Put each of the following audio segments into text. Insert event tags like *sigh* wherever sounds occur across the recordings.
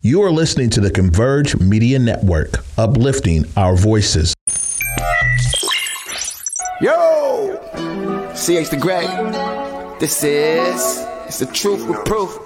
You are listening to the Converge Media Network, uplifting our voices. Yo! CH the Great. This is it's the truth with proof.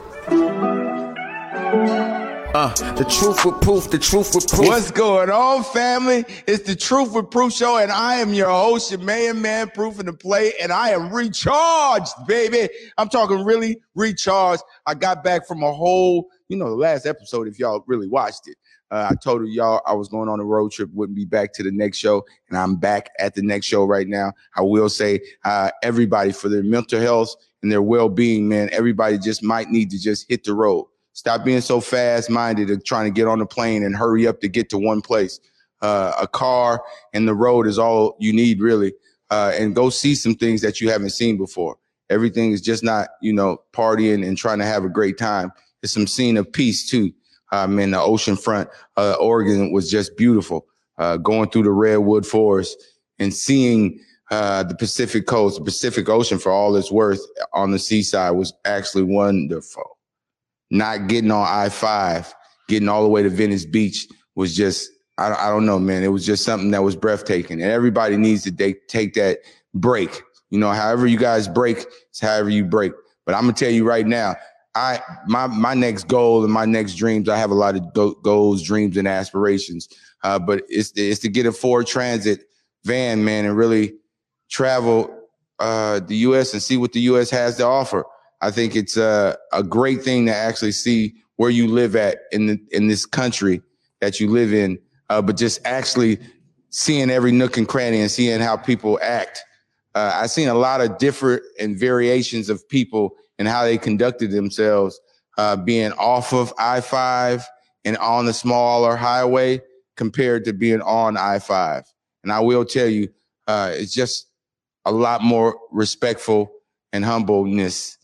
Uh, the truth with proof, the truth with proof. What's going on, family? It's the Truth with Proof show, and I am your host, your man, man, Proof in the play, and I am recharged, baby. I'm talking really recharged. I got back from a whole, you know, the last episode, if y'all really watched it. Uh, I told y'all I was going on a road trip, wouldn't be back to the next show, and I'm back at the next show right now. I will say, uh, everybody for their mental health and their well-being, man, everybody just might need to just hit the road. Stop being so fast-minded and trying to get on the plane and hurry up to get to one place. Uh, a car and the road is all you need, really, uh, and go see some things that you haven't seen before. Everything is just not, you know, partying and trying to have a great time. It's some scene of peace too um, mean, the ocean front. Uh, Oregon was just beautiful. Uh, going through the redwood forest and seeing uh, the Pacific coast, the Pacific Ocean for all it's worth on the seaside was actually wonderful. Not getting on I 5, getting all the way to Venice Beach was just, I, I don't know, man. It was just something that was breathtaking. And everybody needs to de- take that break. You know, however you guys break, it's however you break. But I'm to tell you right now, I my my next goal and my next dreams. I have a lot of go- goals, dreams, and aspirations. Uh, but it's it's to get a Ford Transit van, man, and really travel uh, the U.S. and see what the U.S. has to offer. I think it's a a great thing to actually see where you live at in the, in this country that you live in, uh, but just actually seeing every nook and cranny and seeing how people act. Uh, I've seen a lot of different and variations of people and how they conducted themselves, uh, being off of I 5 and on the smaller highway compared to being on I 5. And I will tell you, uh, it's just a lot more respectful and humbleness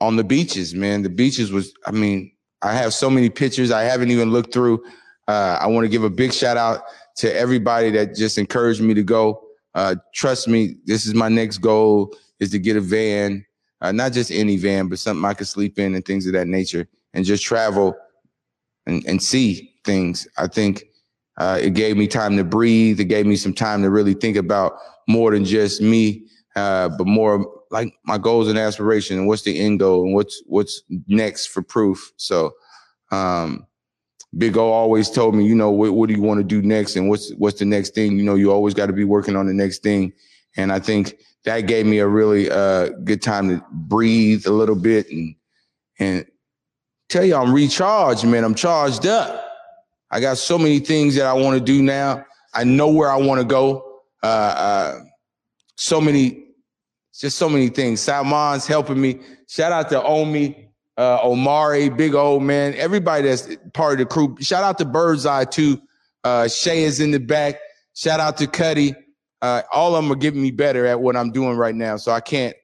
on the beaches, man. The beaches was, I mean, I have so many pictures I haven't even looked through. Uh, I want to give a big shout out to everybody that just encouraged me to go. Uh, trust me, this is my next goal is to get a van uh, not just any van, but something I could sleep in and things of that nature, and just travel and, and see things. I think uh, it gave me time to breathe. It gave me some time to really think about more than just me, uh, but more like my goals and aspirations and what's the end goal and what's what's next for proof. So, um, Big O always told me, you know, what, what do you want to do next and what's what's the next thing? You know, you always got to be working on the next thing. And I think that gave me a really uh, good time to breathe a little bit and and tell you I'm recharged, man. I'm charged up. I got so many things that I want to do now. I know where I want to go. Uh, uh, so many, just so many things. Salmon's helping me. Shout out to Omi, uh, Omari, Big Old Man, everybody that's part of the crew. Shout out to Birdseye too. Uh, Shay is in the back. Shout out to Cuddy uh, all of them are getting me better at what I'm doing right now. So I can't,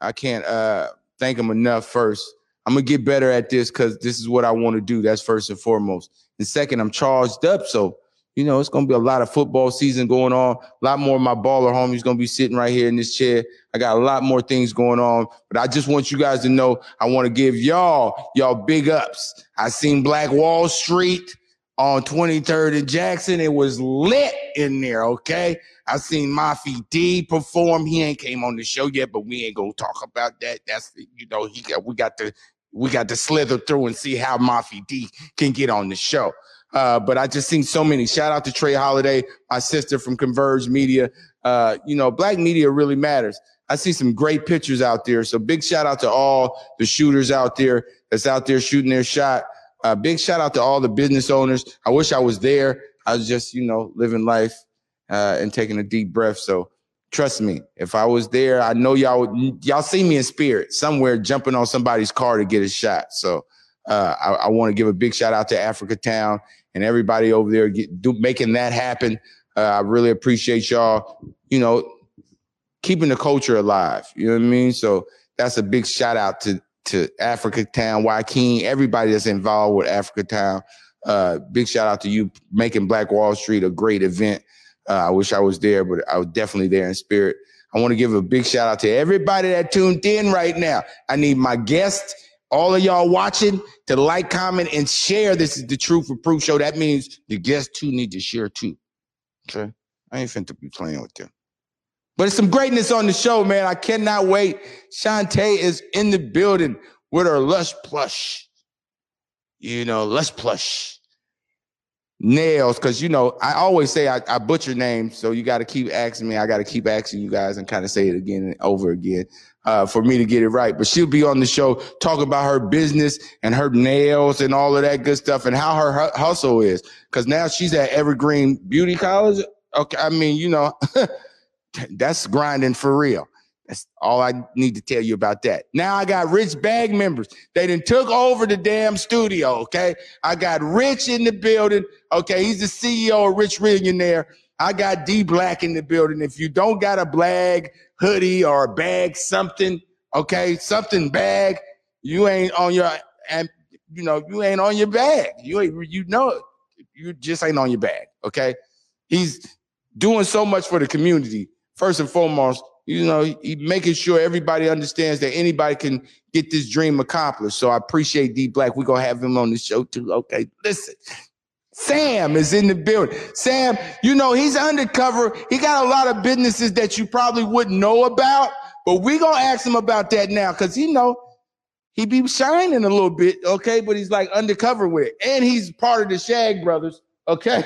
I can't uh, thank them enough. First, I'm gonna get better at this because this is what I want to do. That's first and foremost. And second, I'm charged up. So you know, it's gonna be a lot of football season going on. A lot more of my baller homies gonna be sitting right here in this chair. I got a lot more things going on, but I just want you guys to know I want to give y'all y'all big ups. I seen Black Wall Street on 23rd and Jackson. It was lit in there. Okay. I seen Mafi D perform. He ain't came on the show yet, but we ain't gonna talk about that. That's you know he got we got to we got to slither through and see how Mafi D can get on the show. Uh, but I just seen so many. Shout out to Trey Holiday, my sister from Converge Media. Uh, you know, black media really matters. I see some great pictures out there. So big shout out to all the shooters out there that's out there shooting their shot. Uh, big shout out to all the business owners. I wish I was there. I was just, you know, living life uh, and taking a deep breath. So trust me, if I was there, I know y'all would, y'all see me in spirit somewhere jumping on somebody's car to get a shot. So uh, I, I want to give a big shout out to Africa Town and everybody over there get, do, making that happen. Uh, I really appreciate y'all, you know, keeping the culture alive. You know what I mean? So that's a big shout out to to Africa Town, Joaquin, everybody that's involved with Africa Town. Uh, big shout out to you making Black Wall Street a great event. Uh, I wish I was there, but I was definitely there in spirit. I want to give a big shout out to everybody that tuned in right now. I need my guests, all of y'all watching to like, comment, and share. This is the Truth with Proof show. That means the guests too need to share too. Okay. I ain't finna be playing with them. But it's some greatness on the show, man. I cannot wait. Shantae is in the building with her lush plush. You know, lush plush nails. Cause you know, I always say I, I butcher names, so you got to keep asking me. I got to keep asking you guys and kind of say it again and over again uh, for me to get it right. But she'll be on the show talking about her business and her nails and all of that good stuff and how her hu- hustle is. Cause now she's at Evergreen Beauty College. Okay, I mean, you know, *laughs* that's grinding for real. That's all I need to tell you about that. Now I got Rich Bag members. They done took over the damn studio. Okay. I got Rich in the building. Okay. He's the CEO of Rich Millionaire. I got D Black in the building. If you don't got a blag hoodie or a bag, something, okay, something bag, you ain't on your and you know, you ain't on your bag. You ain't you know it. You just ain't on your bag. Okay. He's doing so much for the community. First and foremost, you know, he making sure everybody understands that anybody can get this dream accomplished. So I appreciate D Black. We're gonna have him on the show too. Okay, listen. Sam is in the building. Sam, you know, he's undercover. He got a lot of businesses that you probably wouldn't know about, but we gonna ask him about that now because he know he be shining a little bit, okay? But he's like undercover with it. And he's part of the Shag Brothers, okay?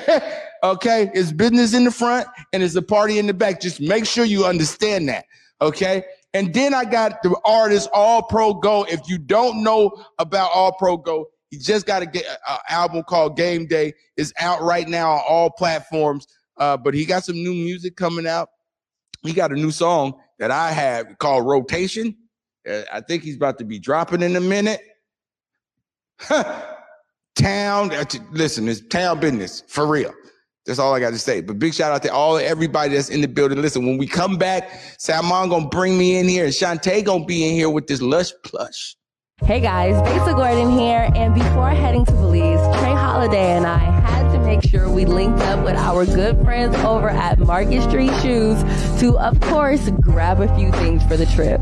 *laughs* okay, it's business in the front and it's a party in the back. Just make sure you understand that, okay? And then I got the artist All Pro Go. If you don't know about All Pro Go, he just got an album called Game Day. It's out right now on all platforms. Uh, but he got some new music coming out. He got a new song that I have called Rotation. Uh, I think he's about to be dropping in a minute. *laughs* town, uh, listen, it's town business for real. That's all I got to say. But big shout out to all everybody that's in the building. Listen, when we come back, Salmon gonna bring me in here, and Shantae gonna be in here with this lush plush. Hey guys, Besa Gordon here, and before heading to Belize, Trey Holiday and I had to make sure we linked up with our good friends over at Market Street Shoes to, of course, grab a few things for the trip.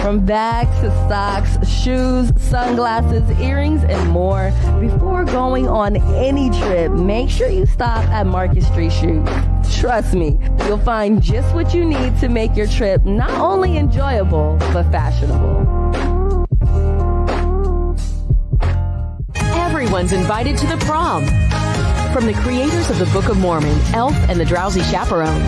From bags to socks, shoes, sunglasses, earrings, and more. Before going on any trip, make sure you stop at Market Street Shoes. Trust me, you'll find just what you need to make your trip not only enjoyable, but fashionable. Everyone's invited to the prom. From the creators of the Book of Mormon, Elf, and the Drowsy Chaperone,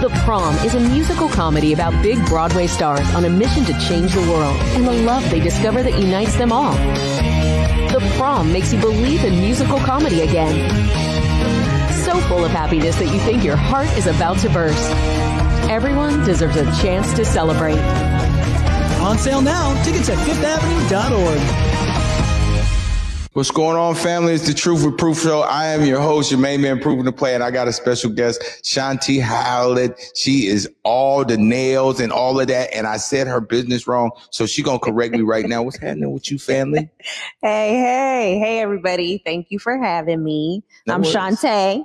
The Prom is a musical comedy about big Broadway stars on a mission to change the world and the love they discover that unites them all. The Prom makes you believe in musical comedy again. So full of happiness that you think your heart is about to burst. Everyone deserves a chance to celebrate. On sale now. Tickets at fifthavenue.org. What's going on, family? It's the Truth with Proof show. I am your host, your main man, Proving the Play, and I got a special guest, Shanti Howlett. She is all the nails and all of that, and I said her business wrong, so she gonna correct me right now. What's happening with you, family? *laughs* Hey, hey, hey, everybody! Thank you for having me. No I'm worries. Shantae.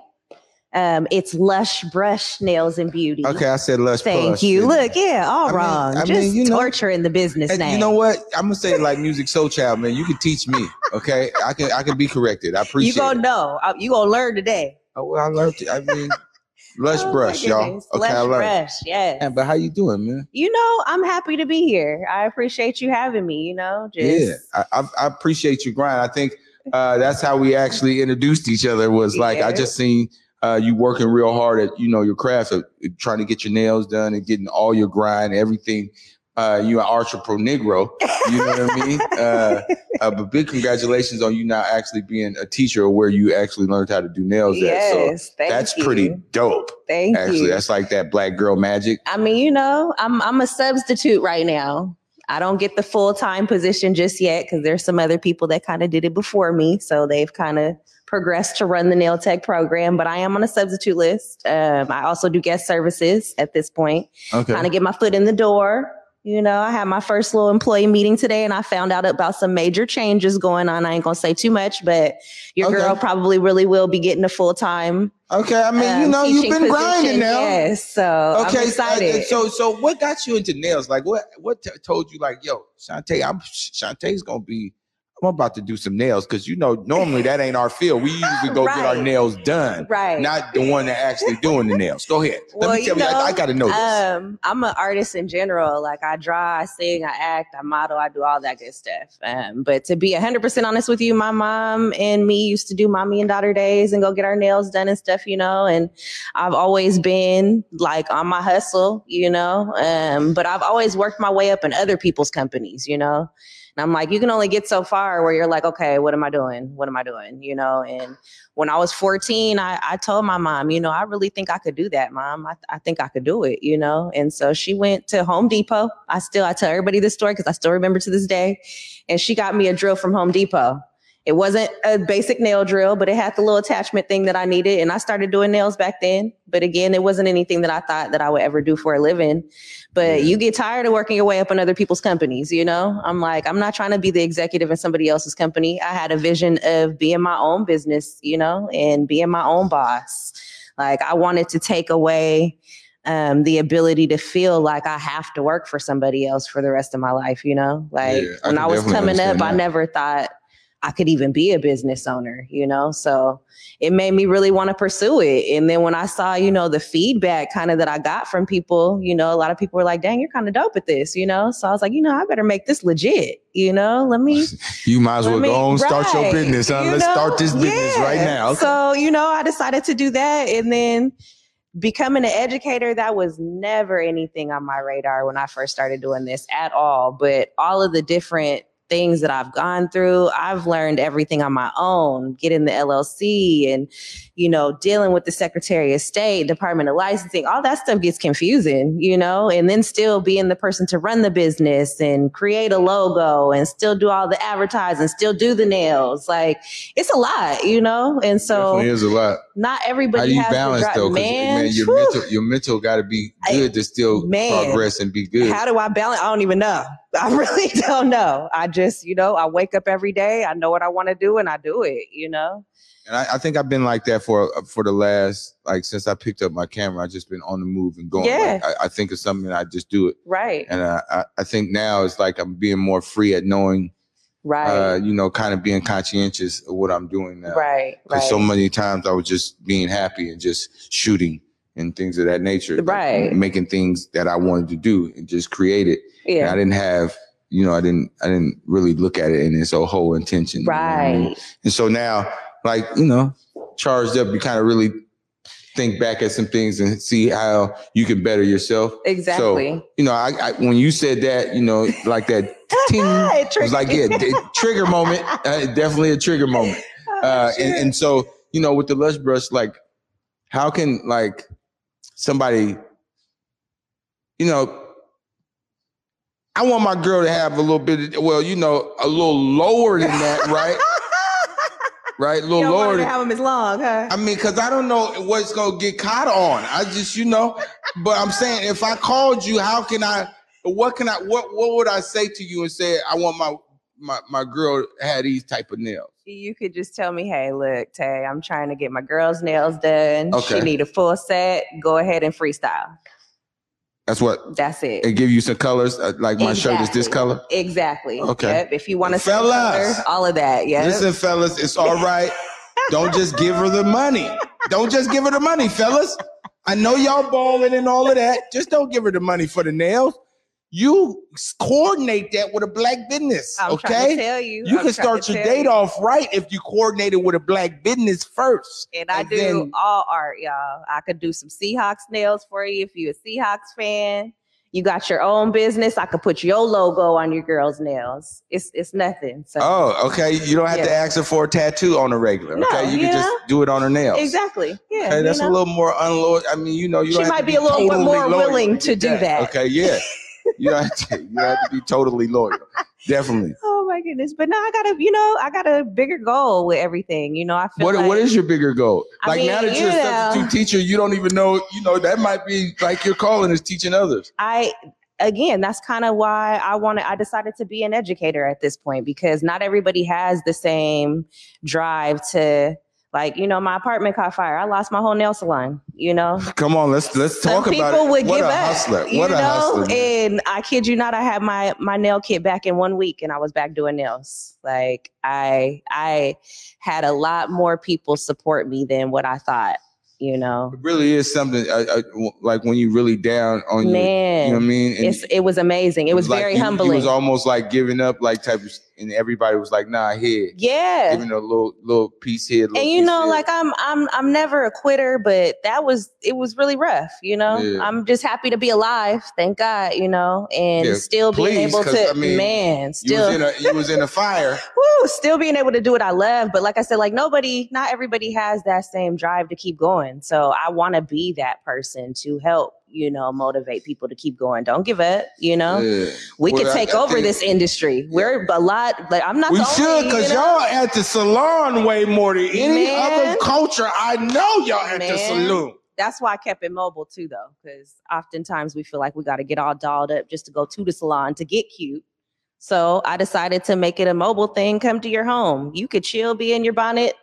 Um, it's Lush Brush Nails and Beauty. Okay, I said lush. Thank plush, you. Look, yeah, all I mean- wrong. I mean, Just you know- torturing the business name. you know what? I'm gonna say like Musiq Soulchild, man. You can teach me, okay? I can I can be corrected. I appreciate. You gonna it. know. Uh, You gonna learn today. Oh, well, I learned. It. I mean, lush *laughs* Oh, brush, y'all. Okay, Lush I learned. Brush. Yes. Yeah, but how you doing, man? you know, I'm happy to be here. I appreciate you having me. You know, just yeah, I, I, I appreciate your grind. I think uh, that's how we actually introduced each other. Was like I just seen uh, you working real hard at you know your craft, of trying to get your nails done and getting all your grind, everything. Uh, you an entrepreneur negro, you know what I mean? *laughs* Uh, uh, but big congratulations on you now actually being a teacher where you actually learned how to do nails. at. yes. so thank that's you. pretty dope. Thank you. Actually, you. that's like that black girl magic. I mean, you know, I'm I'm a substitute right now. I don't get the full time position just yet because there's some other people that kind of did it before me, so they've kind of progressed to run the nail tech program. But I am on a substitute list. Um, I also do guest services at this point, Okay. kind of get my foot in the door. You know, I had my first little employee meeting today, and I found out about some major changes going on. I ain't gonna say too much, but your Okay. girl probably really will be getting a full time Okay, I mean, you um, know, you've been grinding now. Yes, so Okay, I'm excited. uh, so so what got you into nails? Like what what t- told you like, yo, Shantae, I'm Shantae's gonna be I'm about to do some nails because you know normally that ain't our field. We *laughs* usually go get our nails done, right. not the one that actually doing the nails. Go ahead. Let Well, me tell you you, I, I gotta know this. Um, I'm an artist in general. Like I draw, I sing, I act, I model, I do all that good stuff. Um, but to be 100% honest with you, my mom and me used to do mommy and daughter days and go get our nails done and stuff, you know. And I've always been like on my hustle, you know. Um, but I've always worked my way up in other people's companies, you know. And I'm like, you can only get so far where you're like, okay, what am I doing? What am I doing? You know, and when I was 14, I, I told my mom, you know, I really think I could do that, mom. I, I think I could do it, you know? And so she went to Home Depot. I still, I tell everybody this story because I still remember to this day. And she got me a drill from Home Depot. It wasn't a basic nail drill, but it had the little attachment thing that I needed. And I started doing nails back then. But again, it wasn't anything that I thought that I would ever do for a living. But you get tired of working your way up in other people's companies, you know? I'm like, I'm not trying to be the executive in somebody else's company. I had a vision of being my own business, you know, and being my own boss. Like I wanted to take away um, the ability to feel like I have to work for somebody else for the rest of my life, you know? Like Yeah, I when I was coming up, understand I never thought I could even be a business owner, you know? So it made me really want to pursue it. And then when I saw, you know, the feedback kind of that I got from people, you know, a lot of people were like, dang, you're kind of dope at this, you know? So I was like, you know, I better make this legit, you know? Let me *laughs* You might as well me- go on start your business, huh? you Let's know? start this business right now. So, you know, I decided to do that. And then becoming an educator, that was never anything on my radar when I first started doing this at all. But all of the different things that I've gone through, I've learned everything on my own, getting the LLC and, you know, dealing with the Secretary of State, Department of Licensing, all that stuff gets confusing, you know, and then still being the person to run the business and create a logo and still do all the advertising, still do the nails. Like it's a lot, you know? And so Definitely is a lot. not How everybody do you has balance drive. man, man, your whew. mental your mental got to be good to still man, progress and be good. How do I balance? I don't even know. *laughs* I really don't know. I just, you know, I wake up every day. I know what I want to do, and I do it. You know. And I, I think I've been like that for for the last like since I picked up my camera. I've just been on the move and going. Yeah. Like, I, I think it's something I just do it, Right. and uh, I I think now it's like I'm being more free at knowing, Right. uh, you know, kind of being conscientious of what I'm doing now. right. Because Right. so many times I was just being happy and just shooting and things of that nature. like, Right. making things that I wanted to do and just create it. And I didn't have, you know, I didn't, I didn't really look at it in its whole intention. you know I mean? Right. And so now, like, you know, charged up, you kind of really think back at some things and see how you can better yourself. Exactly. You know, I, I when you said that, you know, like that *laughs* ting, It it was like, yeah, d- trigger moment. *laughs* Uh, definitely a trigger moment. Oh, Uh, and, and so, you know, with the Lush Brush, like, how can like somebody, you know, I want my girl to have a little bit, of, well, you know, a little lower than that, right? Right, a you little don't to have them as long, huh? I mean, because I don't know what's gonna get caught on. I just, you know, but I'm saying, if I called you, how can I? What can I? What What would I say to you and say? I want my my my girl had these type of nails. you could just tell me, hey, look, Tay, I'm trying to get my girl's nails done. Okay. She need a full set. Go ahead and freestyle. That's what That's it. and give you some colors. uh, like my shirt is this color. Exactly. Okay. Yep. If you want to Fellas. all of that. Yeah. Listen, fellas, it's all right. Don't just give her the money. Don't just give her the money, fellas. I know y'all balling and all of that. Just don't give her the money for the nails. You coordinate that with a black business, I'm okay? tell you. You I'm can start your date you. off right if you coordinate it with a black business first. And I and do then- all art, y'all. I could do some Seahawks nails for you if you're a Seahawks fan. You got your own business. I could put your logo on your girl's nails. It's it's nothing. So Oh, okay. You don't have to ask her for a tattoo on a regular. No, okay, you you can just do it on her nails. exactly. Yeah. Okay, that's know? a little more unloyal. I mean, you know, you She might be a little totally more willing to to do that. Okay, yeah. *laughs* you have to. You have to be totally loyal. Definitely. *laughs* Oh my goodness. But now I got a, you know, I got a bigger goal with everything. You know, I feel What like What is your bigger goal? I Like now that you're a substitute teacher, you don't even know. You know that might be like your calling is teaching others. I again, that's kind of why I wanted I decided to be an educator at this point because not everybody has the same drive to Like, you know, my apartment caught fire. I lost my whole nail salon, you know. *laughs* Come on, let's let's Some talk about people it. would what give a up. hustler! You What a know? hustler! man. And I kid you not, I had my my nail kit back in one week and I was back doing nails. Like I I had a lot more people support me than what I thought, you know. It really is something uh, uh, like when you really down on you. Man, You know what I mean? It's it was amazing. It was like very you- humbling. It was almost like giving up, like type of, and everybody was like, "Nah, here." yeah. Giving a little little piece here. Little and you know there. like i'm i'm i'm never a quitter but that was it was really rough you know Yeah. i'm just happy to be alive thank god you know and Yeah, still being able to I mean, man you still was in a you was in a fire. *laughs* woo, still being able to do what i love but like i said like nobody not everybody has that same drive to keep going so i want to be that person to help you know motivate people to keep going don't give up you know Yeah. we Well, could take I over think- this industry we're a lot like i'm not We the should, cause you know? y'all at the salon way more than any Man. other culture. I know y'all at the Man. saloon. that's why I kept it mobile too, though, because oftentimes we feel like we got to get all dolled up just to go to the salon to get cute. So I decided to make it a mobile thing. Come to your home. You could chill, be in your bonnet,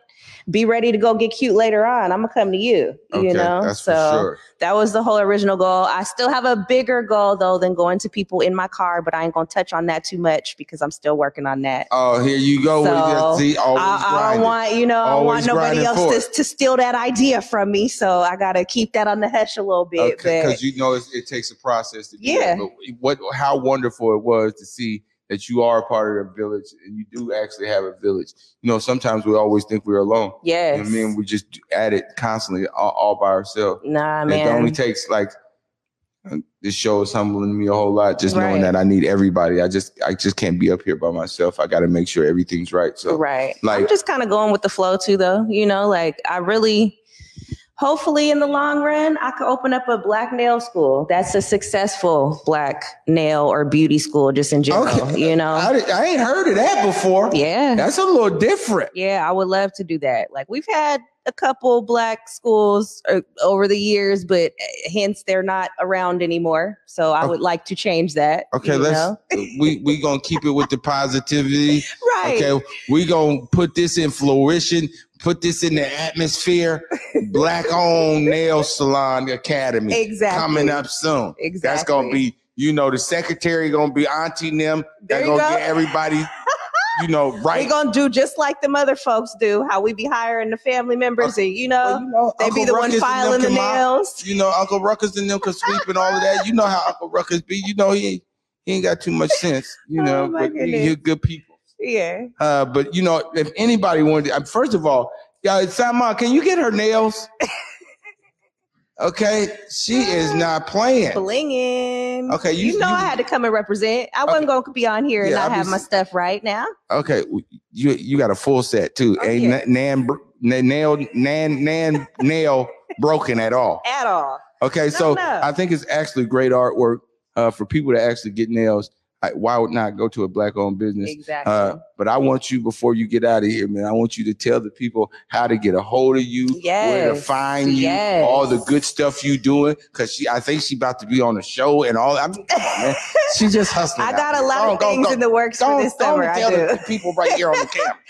be ready to go get cute later on. I'm gonna come to you. Okay, you know, so sure. that was the whole original goal. I still have a bigger goal though than going to people in my car, but I ain't gonna touch on that too much because I'm still working on that. Oh, here you go. So, See, I, I don't want, you know, I don't want nobody else to, to steal that idea from me. So I got to keep that on the hush a little bit. Okay, because you know it takes a process to do Yeah. But what how wonderful it was to see that you are a part of a village and you do actually have a village. You know, sometimes we always think we're alone. yes. You know I mean, we just at it constantly, all, all by ourselves. nah, And It only takes like uh, this show is humbling me a whole lot. Just knowing Right. that I need everybody. I just I just can't be up here by myself. I got to make sure everything's right. So right. like- I'm just kind of going with the flow too, though. You know, like I really, hopefully in the long run, I could open up a black nail school. That's a successful black nail or beauty school, just in general. Okay. You know. I, I ain't heard of that before. yeah. That's a little different. Yeah, I would love to do that. Like we've had a couple black schools uh, over the years, but uh, hence they're not around anymore. So I Okay. would like to change that. Okay, let's *laughs* we we gonna keep it with the positivity. *laughs* right. Okay, we gonna put this in flourishing, put this in the atmosphere. Black owned nail salon academy Exactly. coming up soon. Exactly. That's gonna be, you know, the secretary gonna be Auntie them. They're gonna go. get everybody, you know, *laughs* right. We're gonna do just like the mother folks do, how we be hiring the family members, and you know, Well, you know, they be the one Ruckus and filing the nails. You know, Uncle Ruckus and them can sweep and all of that. You know how Uncle Ruckus be. You know he ain't, he ain't got too much sense. You Oh, know, my but he, he good people. Yeah. Uh, but you know, if anybody wanted, to, first of all, y'all, Sama, can you get her nails? *laughs* Okay, she is not playing. Blinging. Okay, you- you, know you- I had to come and represent. I wasn't gonna be on here and Yeah, not have my stuff right now. Okay, you you got a full set too. Oh, Ain't yeah. na- nan, nail nan nan *laughs* nail broken at all. At all. Okay, so no. I think it's actually great artwork uh, for people to actually get nails. I, why would not go to a black owned business? Exactly. Uh, but I want you before you get out of here, man. I want you to tell the people how to get a hold of you, where to find you, yes. all the good stuff you doing. Cause she, I think she about to be on the show and all. I mean, come on, man. *laughs* She just hustling. I out got a here. lot Go of go things go in the works Go for this go summer. and I tell do. the people right here on the camera. *laughs*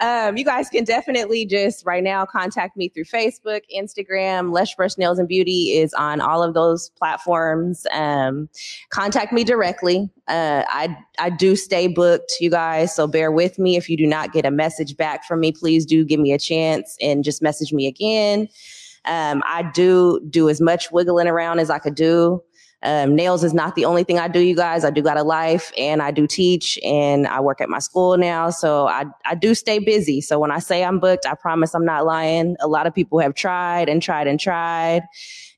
Um, you guys can definitely just right now contact me through Facebook, Instagram. Lush Brush Nails and Beauty is on all of those platforms. Um, contact me directly. Uh, I I do stay booked, you guys, so bear with me. If you do not get a message back from me, please do give me a chance and just message me again. Um, I do do as much wiggling around as I could do. Um, nails is not the only thing I do, you guys. I do got a life and I do teach and I work at my school now. So I, I do stay busy. So when I say I'm booked, I promise I'm not lying. A lot of people have tried and tried and tried.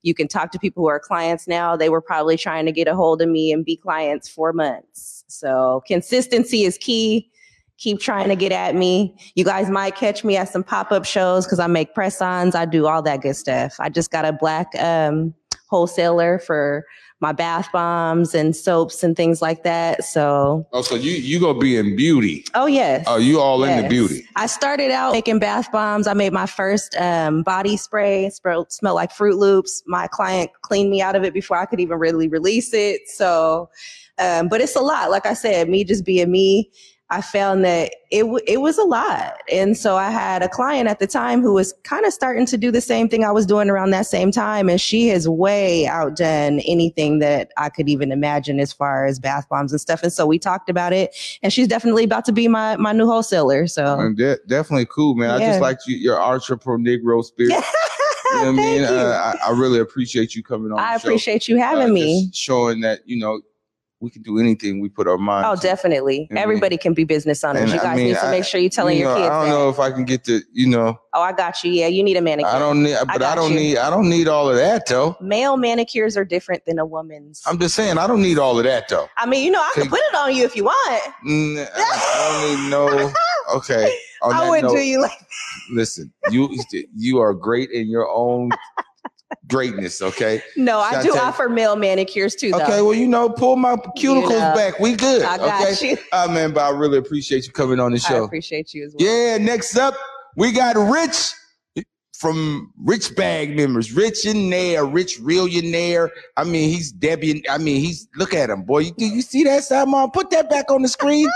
You can talk to people who are clients now. They were probably trying to get a hold of me and be clients for months. So consistency is key. Keep trying to get at me. You guys might catch me at some pop up shows because I make press ons. I do all that good stuff. I just got a black um, wholesaler for my bath bombs and soaps and things like that. So, Oh, so you you gonna be in beauty? oh yes. Oh, you all into Yes. beauty? I started out making bath bombs. I made my first um, body spray. Smell, smelled like Fruit Loops. My client cleaned me out of it before I could even really release it. So, um, but it's a lot. Like I said, me just being me. I found that it w- it was a lot. And so I had a client at the time who was kind of starting to do the same thing I was doing around that same time and she has way outdone anything that I could even imagine as far as bath bombs and stuff. And so we talked about it and she's definitely about to be my my new wholesaler. So And de- definitely cool, man. I just like you, your entrepreneur Negro spirit. *laughs* You know what I mean? Uh, I, I really appreciate you coming on. I appreciate you having Uh, me. showing that you know we can do anything we put our mind. Oh, to. definitely. I mean- Everybody can be business owners. And you I guys mean, need to I- make sure you're telling You your kids. I don't that. know if I can get to you know. Oh, I got you. Yeah, you need a manicure. I don't need, but I, got don't you. need. I don't need all of that though. Male manicures are different than a woman's. I'm just saying I don't need all of that though. I mean, you know, I can put it on you if you want. Mm, I, I don't need no. *laughs* Okay. I wouldn't note, do you like listen. You you are great in your own greatness. Okay. No, I Should I do you- offer male manicures too, though. Okay. Well, you know, pull my cuticles know, back. We good. I got okay. you. Uh, man, but I really appreciate you coming on the I show. appreciate you as well. Yeah, next up, we got Rich from Rich Bag members. Rich in there, Rich Realionaire. I mean, he's Debbie. I mean, he's look at him, boy. You, do you see that, Salmon? Put that back on the screen.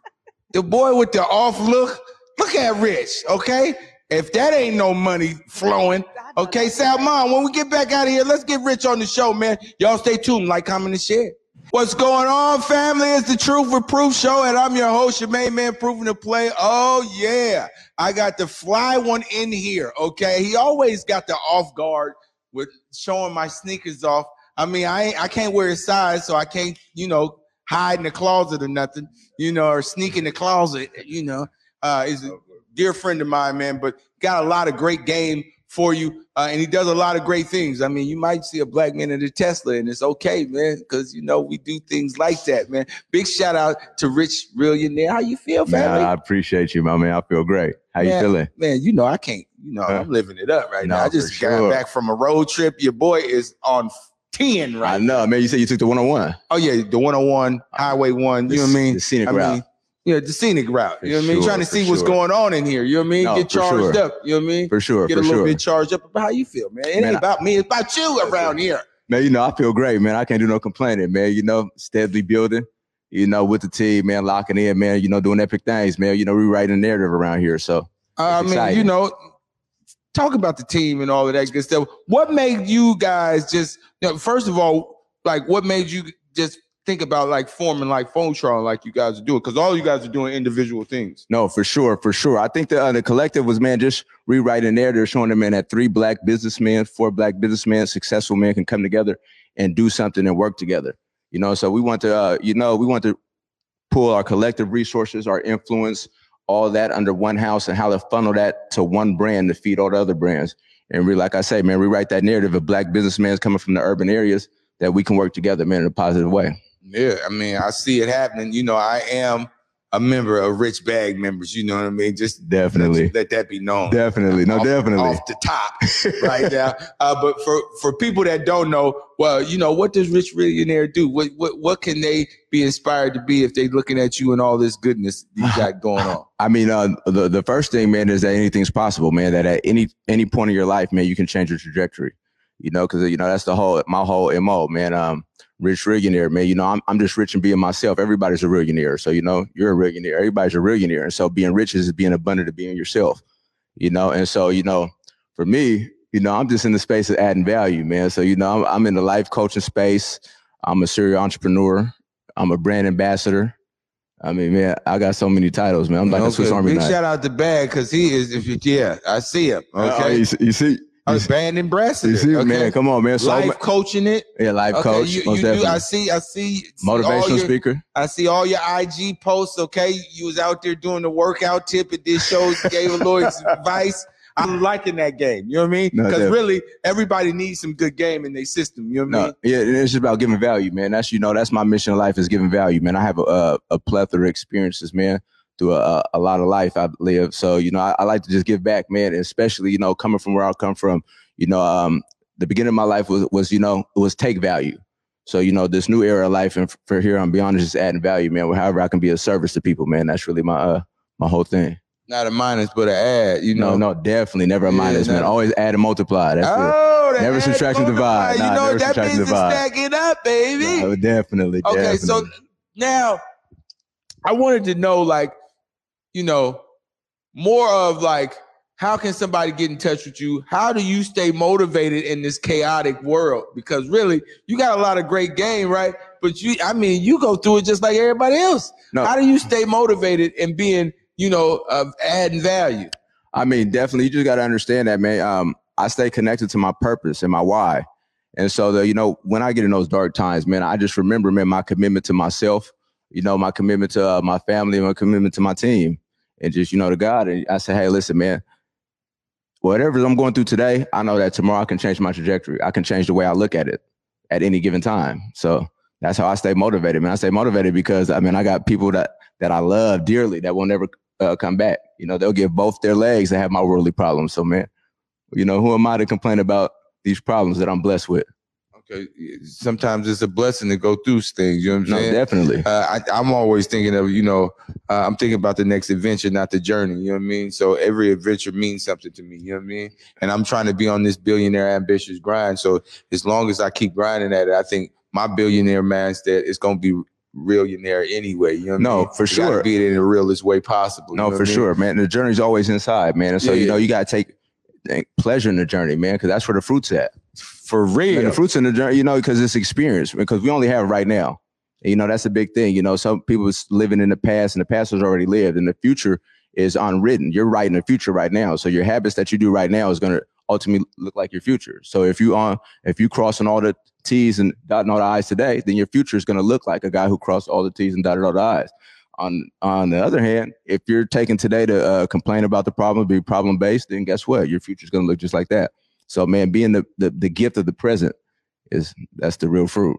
*laughs* the boy with the off look. Look at Rich, okay? If that ain't no money flowing, okay, Salmon, when we get back out of here, let's get Rich on the show, man. Y'all stay tuned, like, comment, and share. What's going on, family? It's the Truth with Proof show, and I'm your host, your main man, Proving to Play. Oh, yeah. I got the fly one in here, okay? He always got the off guard with showing my sneakers off. I mean, I ain't, I can't wear a size, so I can't, you know, hide in the closet or nothing, you know, or sneak in the closet, you know. Uh, is a dear friend of mine, man, but got a lot of great game for you, uh, and he does a lot of great things. I mean, you might see a black man in a Tesla, and it's okay, man, because you know we do things like that, man. Big shout out to Rich Millionaire. How you feel, Man, family? I appreciate you, my man. I feel great. How you feeling? Man, you know I can't. You know Huh? I'm living it up right No, now. I just got sure. back from a road trip. Your boy is on ten right. I know, man. You said you took the one on one. Oh yeah, the 101, Highway One. You know what I mean? The scenic I route. mean, yeah, the scenic route. You know what I mean? Trying to see what's going on in here. You know what I mean? No, Get charged sure. up. You know what I mean? For sure, Get a little bit charged up. But how you feel, man? It ain't I- about me. It's about you around here. Man, you know, I feel great, man. I can't do no complaining, man. You know, steadily building, you know, with the team, man, locking in, man, you know, doing epic things, man. You know, rewriting the narrative around here. So I mean, exciting. you know, talk about the team and all of that good stuff. What made you guys just, you know, first of all, like, what made you just think about like forming like Voltron like you guys are doing? Because all you guys are doing individual things. No, for sure, for sure. I think the uh, the collective was man just rewriting narrative, showing them man that three black businessmen, four black businessmen, successful men can come together and do something and work together. You know, so we want to, uh, you know, we want to pull our collective resources, our influence, all that under one house, and how to funnel that to one brand to feed all the other brands. And we, like I say, man, rewrite that narrative of black businessmen coming from the urban areas that we can work together, man, in a positive way. Yeah, I mean, I see it happening. You know, I am a member of Rich Bag members. You know what I mean? Just Definitely. let, let that be known. Definitely, no, off, definitely. off the top *laughs* right now. Uh, but for for people that don't know, well, you know, what does Rich Millionaire do? What what what can they be inspired to be if they're looking at you and all this goodness you *laughs* got going on? I mean, uh, the the first thing, man, is that anything's possible, man. That at any any point in your life, man, you can change your trajectory. You know, because you know that's the whole my whole mo, man. Um, rich millionaire, man. You know, I'm I'm just rich and being myself. Everybody's a millionaire, so you know you're a millionaire. Everybody's a millionaire, and so being rich is being abundant of being yourself. You know, and so you know, for me, you know, I'm just in the space of adding value, man. So you know, I'm, I'm in the life coaching space. I'm a serial entrepreneur. I'm a brand ambassador. I mean, man, I got so many titles, man. I'm like a Swiss Army Big knife. shout out to Bag because he is. If you, yeah, I see him. Oh, Okay, you, you see, you see, band ambassador. you see okay? man. Come on, man. So Life ma- coaching it. yeah, life Okay, coach, you, most you do. I see. I see. Motivational your- speaker. I see all your IG posts. Okay, you was out there doing the workout tip at this shows, gave a little *laughs* advice. I'm liking that game. You know what I mean? Because definitely. really, everybody needs some good game in their system. You know what I No, mean? yeah, it's just about giving value, man. That's you know, that's my mission in life is giving value, man. I have a a, a plethora of experiences, man, through a, a lot of life I've lived. So you know, I, I like to just give back, man. Especially you know, coming from where I come from, you know, um, the beginning of my life was was you know it was take value. So you know, this new era of life, and for here I'm beyond is just adding value, man. However, I can be of service to people, man. That's really my uh my whole thing. Not a minus, but an ad. You know? No, no, definitely never a Yeah, minus, man. no. Always add and multiply. That's. Oh, the Never ad subtract and multiply. divide. You know never that means it's stacking up, baby. No, definitely. okay, definitely. so now I wanted to know, like, you know, more of like, how can somebody get in touch with you? How do you stay motivated in this chaotic world? Because really, you got a lot of great game, right? But you, I mean, you go through it just like everybody else. No. How do you stay motivated and being, you know, of adding value? I mean, definitely, you just got to understand that, man. Um, I stay connected to my purpose and my why. And so, the, you know, when I get in those dark times, man, I just remember, man, my commitment to myself, you know, my commitment to uh, my family, my commitment to my team, and just, you know, to God. And I say, hey, listen, man, whatever I'm going through today, I know that tomorrow I can change my trajectory. I can change the way I look at it at any given time. So that's how I stay motivated, man. I stay motivated because I mean, I got people that that I love dearly that will never uh, come back. You know, they'll give both their legs to have my worldly problems. So, man, you know, who am I to complain about these problems that I'm blessed with? Sometimes it's a blessing to go through things. You know what I'm No, saying? definitely. Uh, I, I'm always thinking of, you know, uh, I'm thinking about the next adventure, not the journey. You know what I mean? So every adventure means something to me. You know what I mean? And I'm trying to be on this billionaire ambitious grind. So as long as I keep grinding at it, I think my billionaire mindset is going to be millionaire anyway. You know I No, mean? for You gotta sure. Be it in the realest way possible. No, you know for I mean? sure, man. The journey's always inside, man. And so, Yeah, you know, yeah. you got to take take pleasure in the journey, man, because that's where the fruit's at. For real. Man, the fruits in the journey, you know, because it's experience, because we only have right now. And, you know, that's a big thing. You know, some people living in the past and the past has already lived and the future is unwritten. You're writing the future right now. So your habits that you do right now is going to ultimately look like your future. So if you on, if you crossing all the T's and dotting all the I's today, then your future is going to look like a guy who crossed all the T's and dotted all the I's. On on the other hand, if you're taking today to uh, complain about the problem, be problem based, then guess what? Your future is going to look just like that. So man, being the, the the gift of the present is that's the real fruit.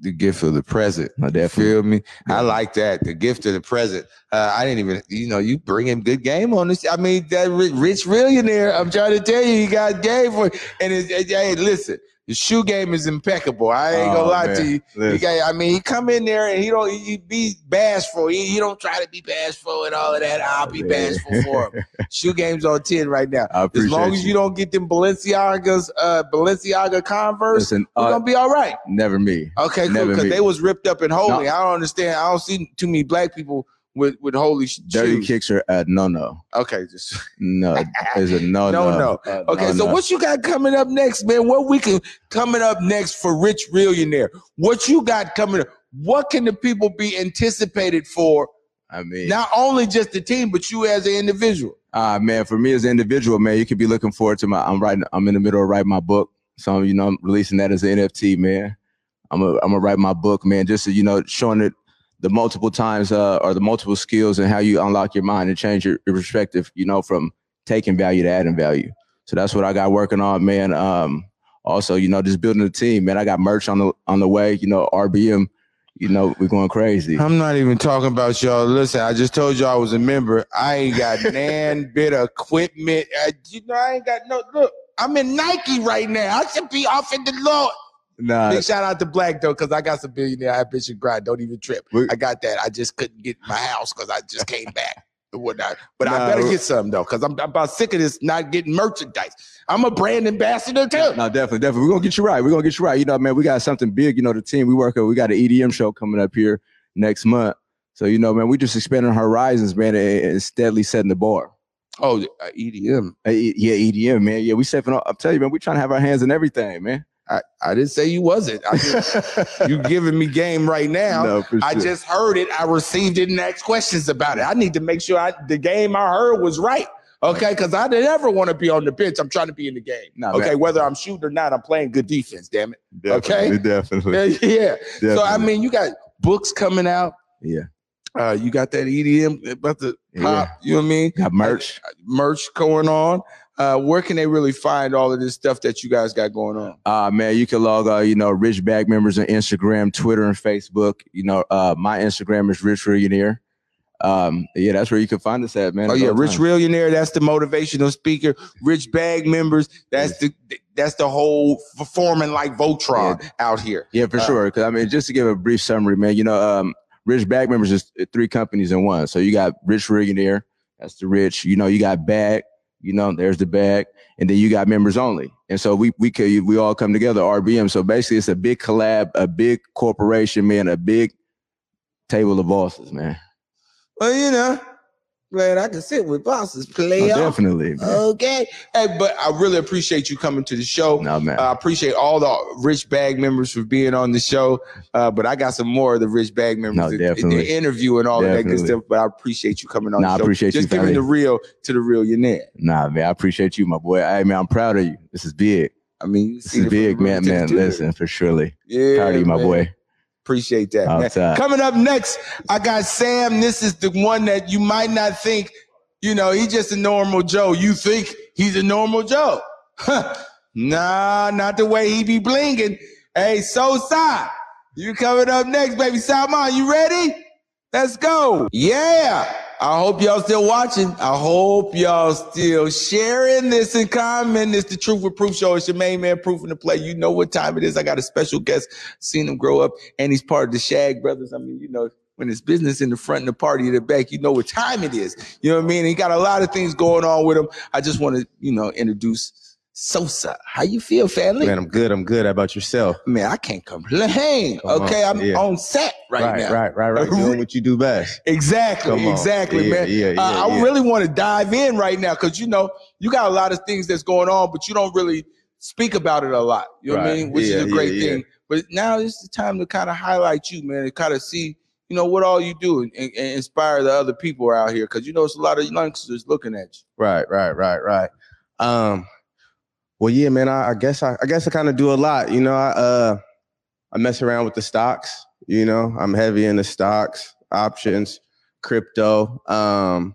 the gift of the present. You feel me? I like that. The gift of the present. Uh, I didn't even, you know, you bringing good game on this. I mean, that rich millionaire. I'm trying to tell you, he got game for. It. And it's, it, hey, listen, the shoe game is impeccable. I ain't gonna Oh, lie man. to you. You got, I mean, he come in there and he don't, he be bashful. He, he don't try to be bashful and all of that. I'll be bashful for him. *laughs* Shoe game's on ten right now. As long as you you. don't get them Balenciagas, uh, Balenciaga Converse, Listen, we're uh, gonna be all right. never me. Okay, cool. Because they was ripped up and holy. No. I don't understand. I don't see too many black people with with holy sh- Dirty shoes. kicks are a no no. Okay, just *laughs* No, is a no No, no. no. Uh, okay. no, so what you got coming up next, man? What we can coming up next for Rich Millionaire? What you got coming up? What can the people be anticipated for? I mean, Not only just the team, but you as an individual. Ah, man, for me as an individual, man, you could be looking forward to my. I'm writing. I'm in the middle of writing my book, so you know I'm releasing that as an NFT, man. I'm a, I'm gonna write my book, man, just so, you know, showing it the multiple times uh, or the multiple skills and how you unlock your mind and change your, your perspective. You know, from taking value to adding value. So that's what I got working on, man. Um, also, you know, just building a team, man. I got merch on the on the way. You know, RBM. You know, we're going crazy. I'm not even talking about y'all. Listen, I just told you I was a member. I ain't got *laughs* nan bit of equipment. I, you know, I ain't got no look. I'm in Nike right now. I should be off in the Lord. Nah, Big shout out to Black though, because I got some billionaire ambition grind. Don't even trip. We- I got that. I just couldn't get my house because I just came back and whatnot. But I better get some though, because I'm, I'm about sick of this not getting merchandise. I'm a brand ambassador too. No, definitely, definitely. We're gonna get you right. We're gonna get you right. You know, man, we got something big. You know, the team we work with, we got an EDM show coming up here next month. So, you know, man, we just expanding horizons, man, and, and steadily setting the bar. Oh, uh, EDM. Uh, yeah, EDM, man. Yeah, we stepping up. I'm telling you, man, we trying to have our hands in everything, man. I, I didn't say you wasn't. I just, *laughs* you giving me game right now. No, for I just heard it. I received it and asked questions about it. I need to make sure I, the game I heard was right. Okay, because I didn't ever want to be on the bench. I'm trying to be in the game. Nah, okay, man. whether I'm shooting or not, I'm playing good defense. Damn it. Definitely, Okay. definitely. *laughs* Yeah. So I mean, you got books coming out. Yeah, Uh, you got that EDM about to pop. Yeah. You know what I mean? got merch. Merch going on. Uh, where can they really find all of this stuff that you guys got going on? Uh man, you can log uh, you know, Rich Bag members on Instagram, Twitter, and Facebook. You know, uh my Instagram is Rich Millionaire. Um, yeah, that's where you can find us at, man. Oh yeah, Rich times. Millionaire. That's the motivational speaker. Rich Bag members. That's the that's the whole performing like Voltron out here. Yeah, for Uh, sure. Because I mean, just to give a brief summary, man, you know, um, Rich Bag members is three companies in one. So you got Rich Millionaire, that's the rich. You know, you got Bag, you know, there's the bag, and then you got members only. And so we we could we all come together, RBM. So basically, it's a big collab, a big corporation, man, a big table of bosses, man. Well, you know, glad I can sit with bosses, play Oh, definitely. man. Okay. Hey, but I really appreciate you coming to the show. No, man. I appreciate all the Rich Bag members for being on the show. Uh, but I got some more of the Rich Bag members No, in- in the interview and all of that good stuff. But I appreciate you coming on Nah, I the show. appreciate you, Just giving Valley. the real to the real Yannet. Nah, man, I appreciate you, my boy. Hey, man, I'm proud of you. This is big. I mean, you This is big, man, root to the man. Listen, for surely. Yeah, Proud of you, my man. boy. Appreciate that. man. Coming up next, I got Sam. This is the one that you might not think, you know, he's just a normal Joe. You think he's a normal Joe. Huh. Nah, not the way he be blinging. Hey, so side. You coming up next, baby. Salman, you ready? Let's go. Yeah. I hope y'all still watching. I hope y'all still sharing this and commenting. It's the Truth with Proof show. It's your main man, Proof in the play. You know what time it is. I got a special guest. Seen him grow up, and he's part of the Shag Brothers. I mean, you know, when it's business in the front and the party in the back, you know what time it is. You know what I mean? He got a lot of things going on with him. I just want to, you know, introduce Sosa. How you feel, family? Man, I'm good. I'm good. How about yourself? Man, I can't complain. Come on. Okay, I'm Yeah. on set right, right, now. right, right, right. *laughs* Doing what you do best. Exactly, Come exactly, Yeah, man. yeah, yeah, Uh, I really want to dive in right now because you know you got a lot of things that's going on, but you don't really speak about it a lot. You know what I mean? Which Yeah, is a great yeah, yeah. thing. But now it's the time to kind of highlight you, man, and kind of see, you know, what all you do and, and inspire the other people out here because you know it's a lot of youngsters looking at you. Right, right, right, right. Um, well, yeah, man. I, I guess I, I guess I kind of do a lot. You know, I uh, I mess around with the stocks. You know, I'm heavy into stocks, options, crypto, um,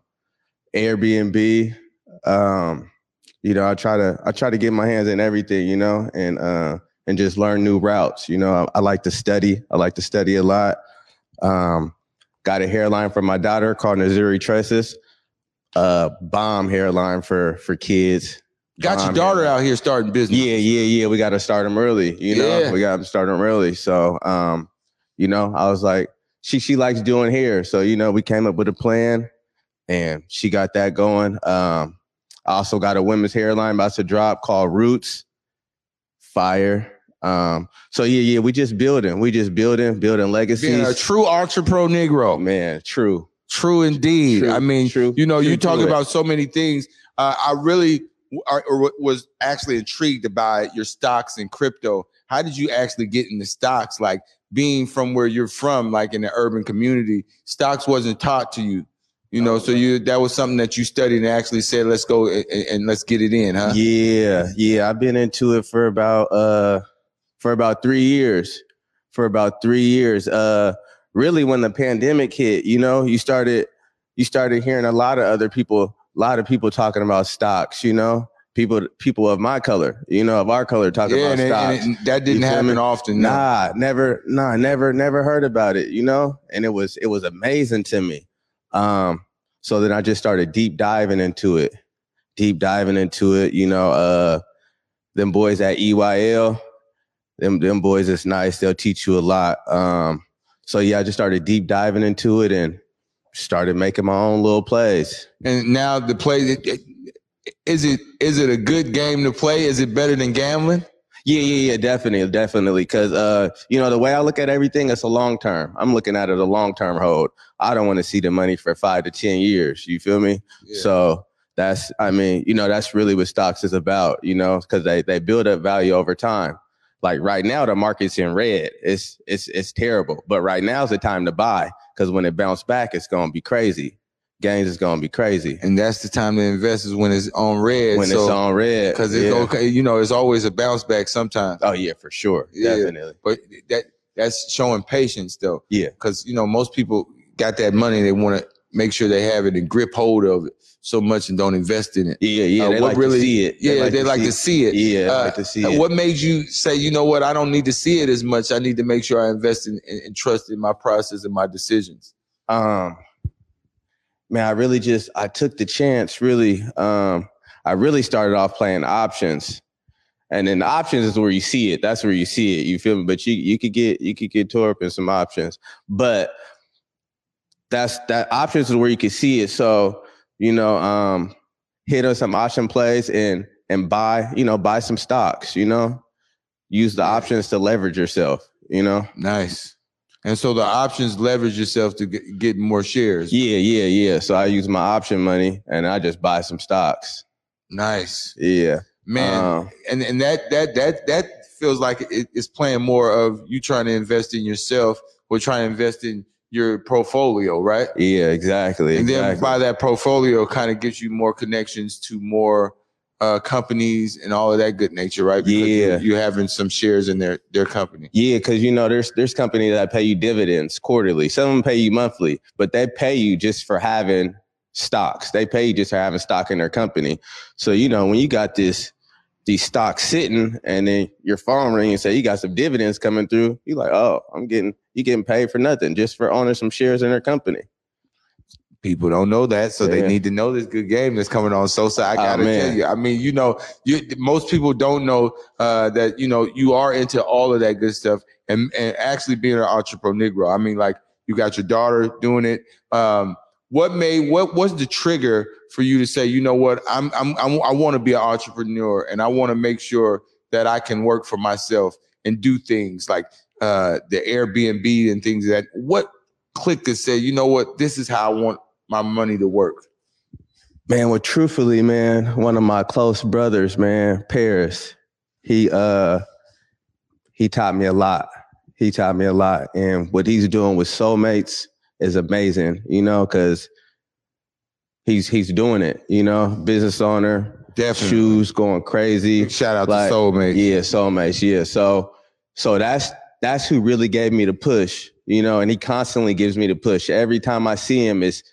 Airbnb. Um, you know, I try to I try to get my hands in everything. You know, and uh, and just learn new routes. You know, I, I like to study. I like to study a lot. Um, got a hairline for my daughter called Nazuri Tresses. Uh, bomb hairline for for kids. Got your daughter out here starting business. Yeah, yeah, yeah. We got to start them early. You know, Yeah. we got to start them early. So, um, you know, I was like, she she likes doing hair, so you know, we came up with a plan, and she got that going. Um, I also got a women's hairline about to drop called Roots. Fire. Um, so yeah, yeah, we just building, we just building, building legacies. Being a true entrepreneur Negro. man, true. True indeed. True, I mean, true, you know, true you talk about so many things. Uh, I really are, or was actually intrigued by your stocks and crypto. How did you actually get into stocks? Like being from where you're from, like in the urban community, stocks wasn't taught to you. You know, so you that was something that you studied and actually said, "Let's go and, and let's get it in," huh? Yeah, yeah. I've been into it for about uh for about three years. For about three years. Uh really when the pandemic hit, you know, you started you started hearing a lot of other people, lot of people talking about stocks, you know. People people of my color, you know, of our color talking Yeah, about and, it- stocks. and it- that didn't happen often. no. Nah, never, nah, never, never heard about it, you know? And it was it was amazing to me. Um, so then I just started deep diving into it, deep diving into it, you know, uh them boys at EYL, them them boys is nice. They'll teach you a lot. Um, so yeah, I just started deep diving into it and started making my own little plays. And now the play is it- is it a good game to play? Is it better than gambling? Yeah, yeah, yeah, definitely, definitely. Because uh, you know, the way I look at everything, it's a long term. I'm looking at it a long term hold. I don't want to see the money for five to ten years. You feel me? Yeah. So that's, I mean, you know, that's really what stocks is about. You know, because they they build up value over time. Like right now, the market's in red. It's it's it's terrible. But right now is the time to buy because when it bounce back, it's gonna be crazy. Gains is gonna be crazy And that's the time to invest is when it's on red. when so, it's on red. because it's yeah. okay. You know, it's always a bounce back sometimes. Oh yeah, for sure, Yeah. definitely. But that that's showing patience though. Yeah. Because you know, most people got that money, they want to make sure they have it and grip hold of it so much and don't invest in it. Yeah, yeah, Uh, they like to see it. Yeah, they like, to see it. Yeah, Uh, like to see it. What made you say, you know what, I don't need to see it as much. I need to make sure I invest in and, and trust in my process and my decisions. um man i really just i took the chance really um i really started off playing options and then the options is where you see it that's where you see it you feel me but you you could get you could get tore up in some options but that's that options is where you can see it so you know um hit on some option plays and and buy you know buy some stocks you know use the options to leverage yourself you know Nice. And so the options leverage yourself to get, get more shares. Yeah, yeah, yeah. So I use my option money and I just buy some stocks. Nice. Yeah. Man, Um, and and that that that that feels like it, it's playing more of you trying to invest in yourself or trying to invest in your portfolio, right? Yeah, exactly. And then exactly. by that portfolio, kind of gives you more connections to more uh, companies and all of that good nature, right? Because Yeah. you're having some shares in their their company. Yeah, because you know there's there's companies that pay you dividends quarterly. Some of them pay you monthly, but they pay you just for having stocks. They pay you just for having stock in their company. So you know when you got this these stocks sitting, and then your phone ring and say you got some dividends coming through, you like, oh, I'm getting you getting paid for nothing just for owning some shares in their company. People don't know that, so they need to know this good game that's coming on. Sosa, I Oh, gotta man. tell you. I mean, you know, you most people don't know uh, that you know you are into all of that good stuff, and and actually being an entrepreneur. Negro. I mean, like you got your daughter doing it. Um, what made what was the trigger for you to say, you know what, I'm I'm, I'm I want to be an entrepreneur, and I want to make sure that I can work for myself and do things like uh, the Airbnb and things that. What clicked to say, you know what, this is how I want my money to work. Man, well, truthfully, man, one of my close brothers, man, Paris, he uh he taught me a lot. He taught me a lot. And what he's doing with soulmates is amazing, you know, because he's he's doing it, you know, business owner, Definitely. shoes going crazy. Shout out Like, to Soulmate. Yeah, soulmates. Yeah. So so that's that's who really gave me the push, you know, and he constantly gives me the push. Every time I see him, it's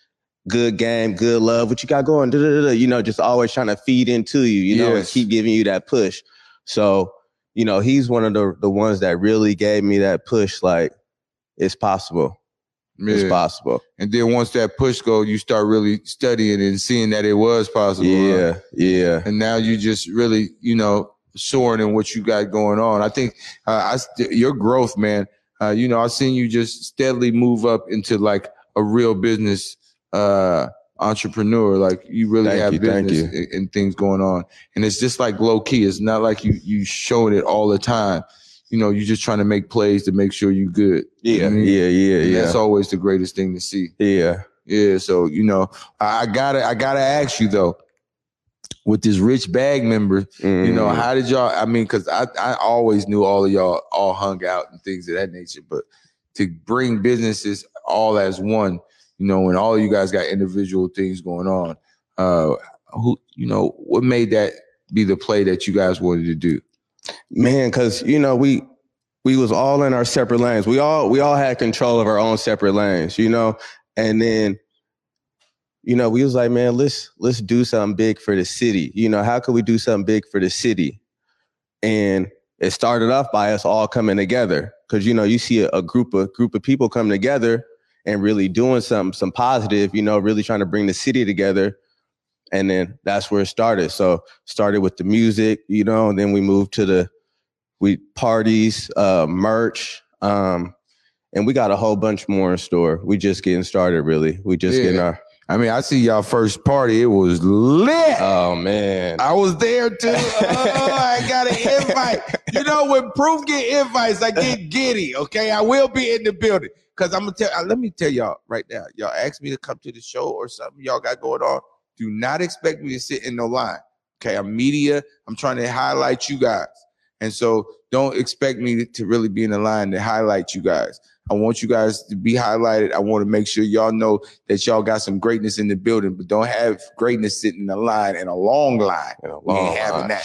good game, good love. What you got going? Da, da, da, da. You know, just always trying to feed into you, you know, and keep giving you that push. So, you know, he's one of the the ones that really gave me that push. Like, it's possible. It's Yeah. possible. And then once that push go, you start really studying and seeing that it was possible. huh? Yeah, yeah. And now you just really, you know, soaring in what you got going on. I think uh, I st- your growth, man. Uh, you know, I've seen you just steadily move up into like a real business uh entrepreneur. Like you really Thank have you, business and, and things going on. And it's just like low key. It's not like you you showing it all the time. You know, you're just trying to make plays to make sure you're good. You know Yeah, I mean? yeah, yeah, And yeah. That's always the greatest thing to see. Yeah. Yeah. So you know, I, gotta I gotta ask you though, with this rich bag member, you know, Mhm. how did y'all? I mean, because I I always knew all of y'all all hung out and things of that nature, but to bring businesses all as one, you know, when all of you guys got individual things going on, uh, who you know, what made that be the play that you guys wanted to do? Man because you know we we was all in our separate lanes. We all we all had control of our own separate lanes you know? And then you know we was like man let's let's do something big for the city. You know how could we do something big for the city? And it started off by us all coming together because you know you see a, a group of group of people coming together and really doing some some positive you know really trying to bring the city together and then that's where it started so started with the music you know and then we moved to the we parties uh merch um and we got a whole bunch more in store we just getting started really we just Yeah. getting our I mean, I see y'all first party; it was lit. oh man I was there too. *laughs* Oh, I got an invite. You know, when proof get invites, I get giddy. Okay, I will be in the building because I'm gonna tell. uh, let me tell y'all right now. Y'all asked me to come to the show or something y'all got going on. Do not expect me to sit in no line. Okay, I'm media. I'm trying to highlight you guys, and so don't expect me to really be in the line to highlight you guys. I want you guys to be highlighted. I want to make sure y'all know that y'all got some greatness in the building, but don't have greatness sitting in a line in a long line. In a We long ain't having line. that.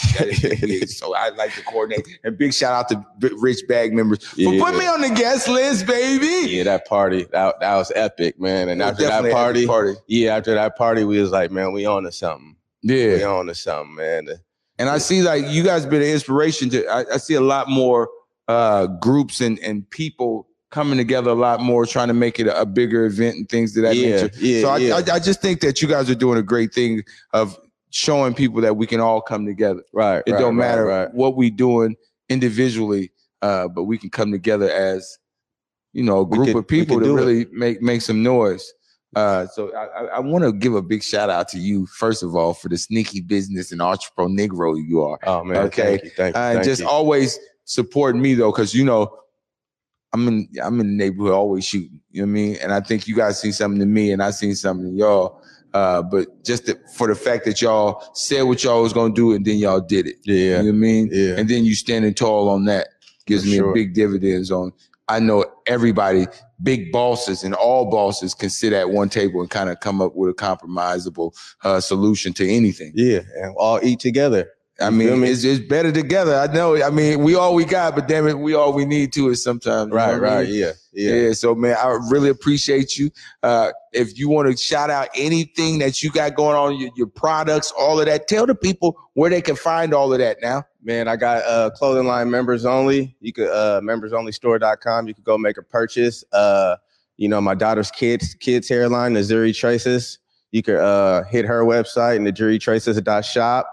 That *laughs* so I like to coordinate. And big shout out to Rich Bag members for Yeah. putting me on the guest list, baby. yeah that party that, that was epic man and after that party, party. yeah after that party we was like man we on to something Yeah, we on to something man And I see like you guys been an inspiration to I, I see a lot more uh groups and and people coming together a lot more trying to make it a, a bigger event and things of that Yeah, nature. yeah, so I, yeah. I I just think that you guys are doing a great thing of showing people that we can all come together. right It right, don't matter right. what we doing individually, uh, but we can come together as you know a group could- of people to do it. really make make some noise. Uh, so I, I, I want to give a big shout out to you first of all for the sneaky business and entrepreneur Negro you are. oh man Okay. thank you thank you, Uh, thank just you. always supporting me though, because you know I'm in I'm in the neighborhood always shooting. You know what I mean? And I think you guys seen something in me, and I seen something in y'all. Uh, but just the, for the fact that y'all said what y'all was gonna do and then y'all did it. Yeah. You know what I mean? Yeah. And then you standing tall on that gives For me sure. a big dividends on. I know everybody, big bosses and all bosses can sit at one table and kind of come up with a compromisable uh, solution to anything. Yeah, and all eat together. I mean, me? it's, it's better together. I know. I mean, we all we got, but damn it, we all we need to is sometimes. know Right, I right, mean? yeah, yeah. Yeah. So man, I really appreciate you. Uh, if you want to shout out anything that you got going on, your, your products, all of that, tell the people where they can find all of that now. Man, I got uh clothing line members only. You could uh membersonlystore.com. You could go make a purchase. Uh, you know, my daughter's kids kids hairline, Nazuri Tresses. You could uh hit her website, and nazuritraces.shop.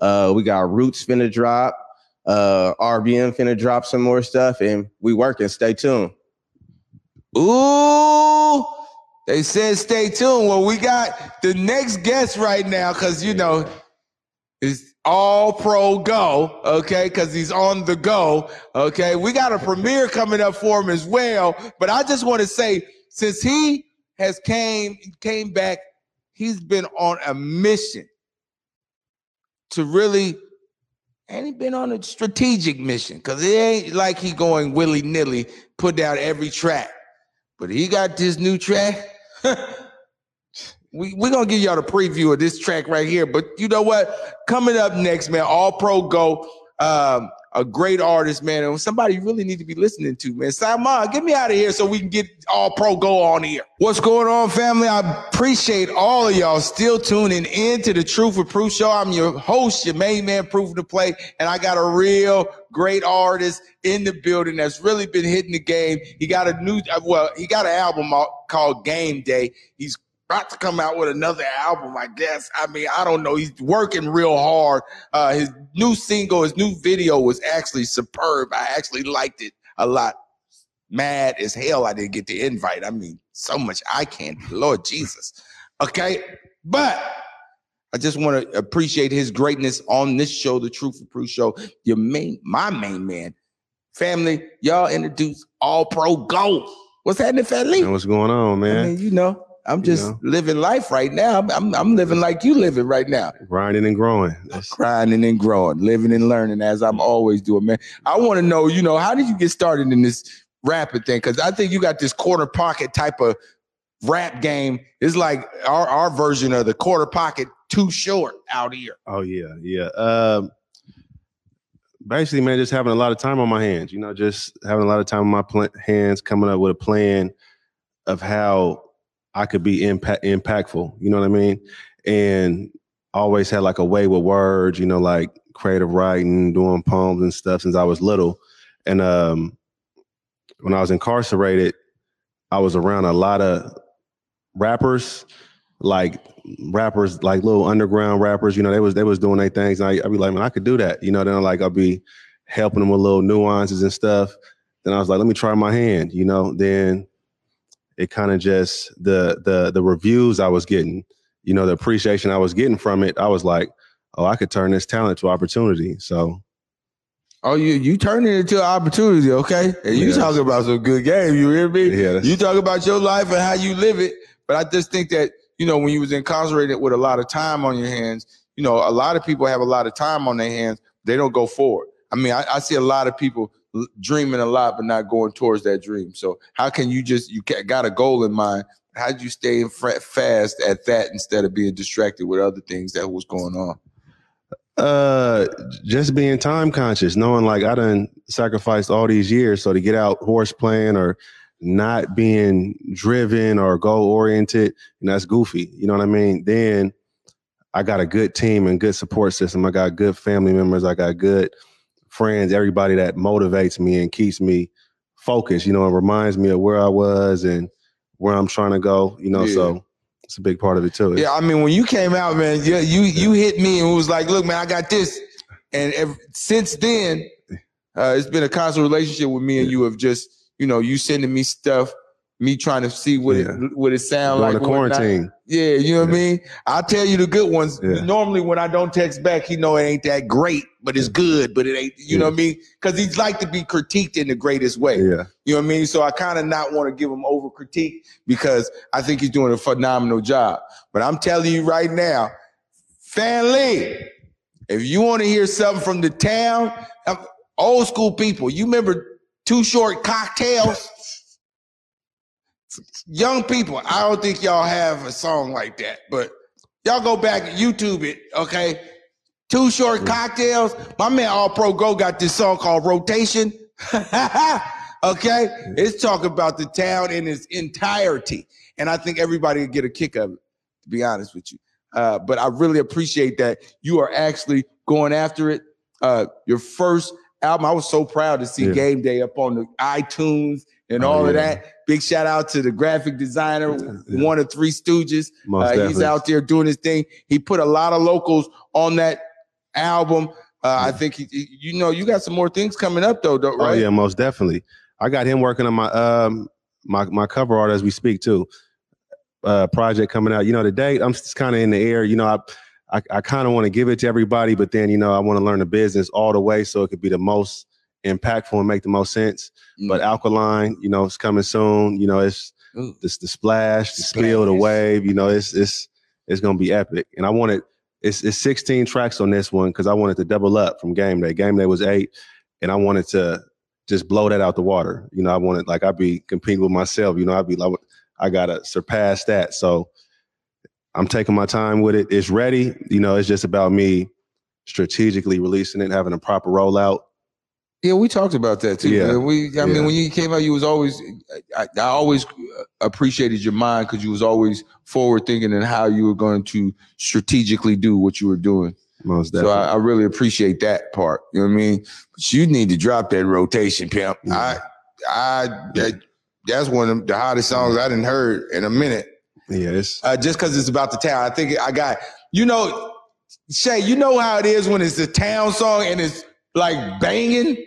Uh, we got Roots finna drop. Uh, RBM finna drop some more stuff, and we working. Stay tuned. Ooh, they said stay tuned. Well, we got the next guest right now because you know it's all pro go, okay? Because he's on the go, okay? We got a premiere coming up for him as well. But I just want to say, since he has came came back, he's been on a mission to really and he been on a strategic mission because it ain't like he going willy nilly, put down every track. But he got this new track. *laughs* we we gonna give y'all the preview of this track right here. But you know what? Coming up next, man, All Pro Go, um, a great artist, man, and somebody you really need to be listening to, man. Simon, get me out of here so we can get All Pro Go on here. What's going on, family? I appreciate all of y'all still tuning in to the Truth with Proof show. I'm your host, your main man, Proof to Play, and I got a real great artist in the building that's really been hitting the game. He got a new, uh, well, he got an album out- called Game Day. He's about to come out with another album, I guess. I mean, I don't know. He's working real hard. Uh, his new single, his new video was actually superb. I actually liked it a lot. Mad as hell I didn't get the invite. I mean, so much I can't. Lord Jesus. Okay. But I just want to appreciate his greatness on this show, the Truth for Proof show. Your main, my main man, family. Y'all introduce All Pro Go. What's happening, Fat Lee? And what's going on, man? I mean, you know, I'm You just know. living life right now. I'm, I'm, living like you living right now. Grinding and growing. That's- Grinding and growing, living and learning as I'm always doing, man. I want to know, you know, how did you get started in this rapping thing? Because I think you got this quarter pocket type of rap game. It's like our, our version of the quarter pocket too short out here. Oh yeah, yeah. Um, basically, man, just having a lot of time on my hands. You know, just having a lot of time on my pl- hands, coming up with a plan of how I could be impact impactful. You know what I mean? And always had like a way with words. You know, like creative writing, doing poems and stuff since I was little. And um, when I was incarcerated, I was around a lot of rappers, like rappers, like little underground rappers. You know, they was they was doing their things. And I, I'd be like, man, I could do that. You know, then like I'll be helping them with little nuances and stuff. Then I was like, let me try my hand. You know, then it kind of just the the the reviews I was getting, you know, the appreciation I was getting from it. I was like, oh, I could turn this talent to opportunity. So Oh, you you turn it into opportunity, okay? And you Yes. talking about some good game, you hear me? Yeah, You talk about your life and how you live it. But I just think that, you know, when you was incarcerated with a lot of time on your hands, you know, a lot of people have a lot of time on their hands. They don't go forward. I mean, I, I see a lot of people dreaming a lot, but not going towards that dream. So how can you just, you got a goal in mind. How would you stay in fast at that instead of being distracted with other things that was going on? Uh, just being time conscious, knowing like I done sacrificed all these years, so to get out horse playing or not being driven or goal oriented, and that's goofy. You know what I mean? Then I got a good team and good support system. I got good family members. I got good friends. Everybody that motivates me and keeps me focused. You know, it reminds me of where I was and where I'm trying to go. You know, Yeah. so it's a big part of it too. Yeah, I mean, when you came out, man, you you, you hit me and was like, "Look, man, I got this." And ev- since then, uh, it's been a constant relationship with me and you. Of just, you know, you sending me stuff, me trying to see what Yeah. it what it sound like. the quarantine. Yeah, you know what I mean? I'll tell you the good ones. Yeah. Normally when I don't text back, he know it ain't that great, but it's good, but it ain't, you know what I mean? Because he's like to be critiqued in the greatest way. Yeah. You know what I mean? So I kind of not want to give him over critique because I think he's doing a phenomenal job. But I'm telling you right now, Fan Lee, if you want to hear something from the town, uh, old school people, you remember Too Short Cocktails? Young people, I don't think y'all have a song like that, but y'all go back and YouTube it, okay? Too Short Cocktails. My man All Pro Go got this song called Rotation. *laughs* okay? It's talking about the town in its entirety. And I think everybody would get a kick of it, to be honest with you. Uh, but I really appreciate that you are actually going after it. Uh, your first album, I was so proud to see Yeah. Game Day up on the iTunes and Oh, all of that. Big shout out to the graphic designer, Yeah. one of three Stooges. Uh, he's out there doing his thing. He put a lot of locals on that album. Uh, I think he, you know you got some more things coming up though, though, Oh right? Oh yeah, most definitely. I got him working on my um my my cover art as we speak too. Uh project coming out. You know, the date I'm just kind of in the air. You know, I I, I kind of want to give it to everybody, but then you know I want to learn the business all the way so it could be the most impactful and make the most sense. But mm. alkaline, you know, it's coming soon. You know, it's Ooh. this the splash, the spill, the wave. You know, it's it's it's gonna be epic. And I wanted it's it's 16 tracks on this one because I wanted to double up from game day. Game day was eight, and I wanted to just blow that out the water. You know, I wanted like I'd be competing with myself. You know, I'd be like, I gotta surpass that. So I'm taking my time with it. It's ready. You know, it's just about me strategically releasing it, having a proper rollout. Yeah, we talked about that too. Yeah. man. We, I mean, when you came out, you was always, I, I always appreciated your mind because you was always forward thinking and how you were going to strategically do what you were doing. Most So definitely. I, I really appreciate that part. You know what I mean? But you need to drop that rotation, pimp. I, I, that, that's one of the hottest songs I didn't heard in a minute. yeah, it's Uh, just because it's about the town. I think I got, you know, Shay, you know how it is when it's a town song and it's like banging.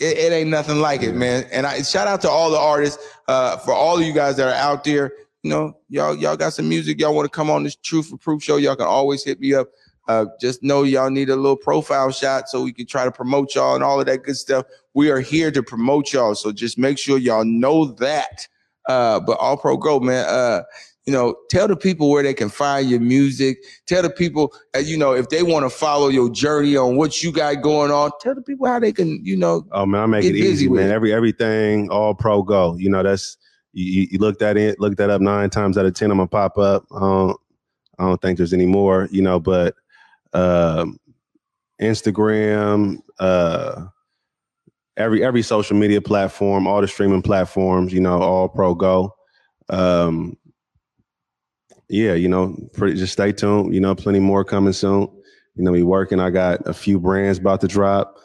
It, it ain't nothing like it, man. And I shout out to all the artists, uh, for all of you guys that are out there. You know, y'all, y'all got some music. Y'all want to come on this Truth for Proof show? Y'all can always hit me up. Uh, just know y'all need a little profile shot so we can try to promote y'all and all of that good stuff. We are here to promote y'all, so just make sure y'all know that. Uh, but All Pro Go, man. Uh, you know, tell the people where they can find your music. Tell the people, uh, you know, if they want to follow your journey on what you got going on. Tell the people how they can, you know. Oh man, I make it easy, man. it. Every everything, all pro go. You know, that's you, you- look that in, look that up nine times out of ten. I'm gonna pop up. I don't, I don't think there's any more. You know, but um, Instagram, uh, every every social media platform, all the streaming platforms. You know, all pro go. Um, yeah, you know, pretty, just stay tuned. You know, plenty more coming soon. You know, we working. I got a few brands about to drop.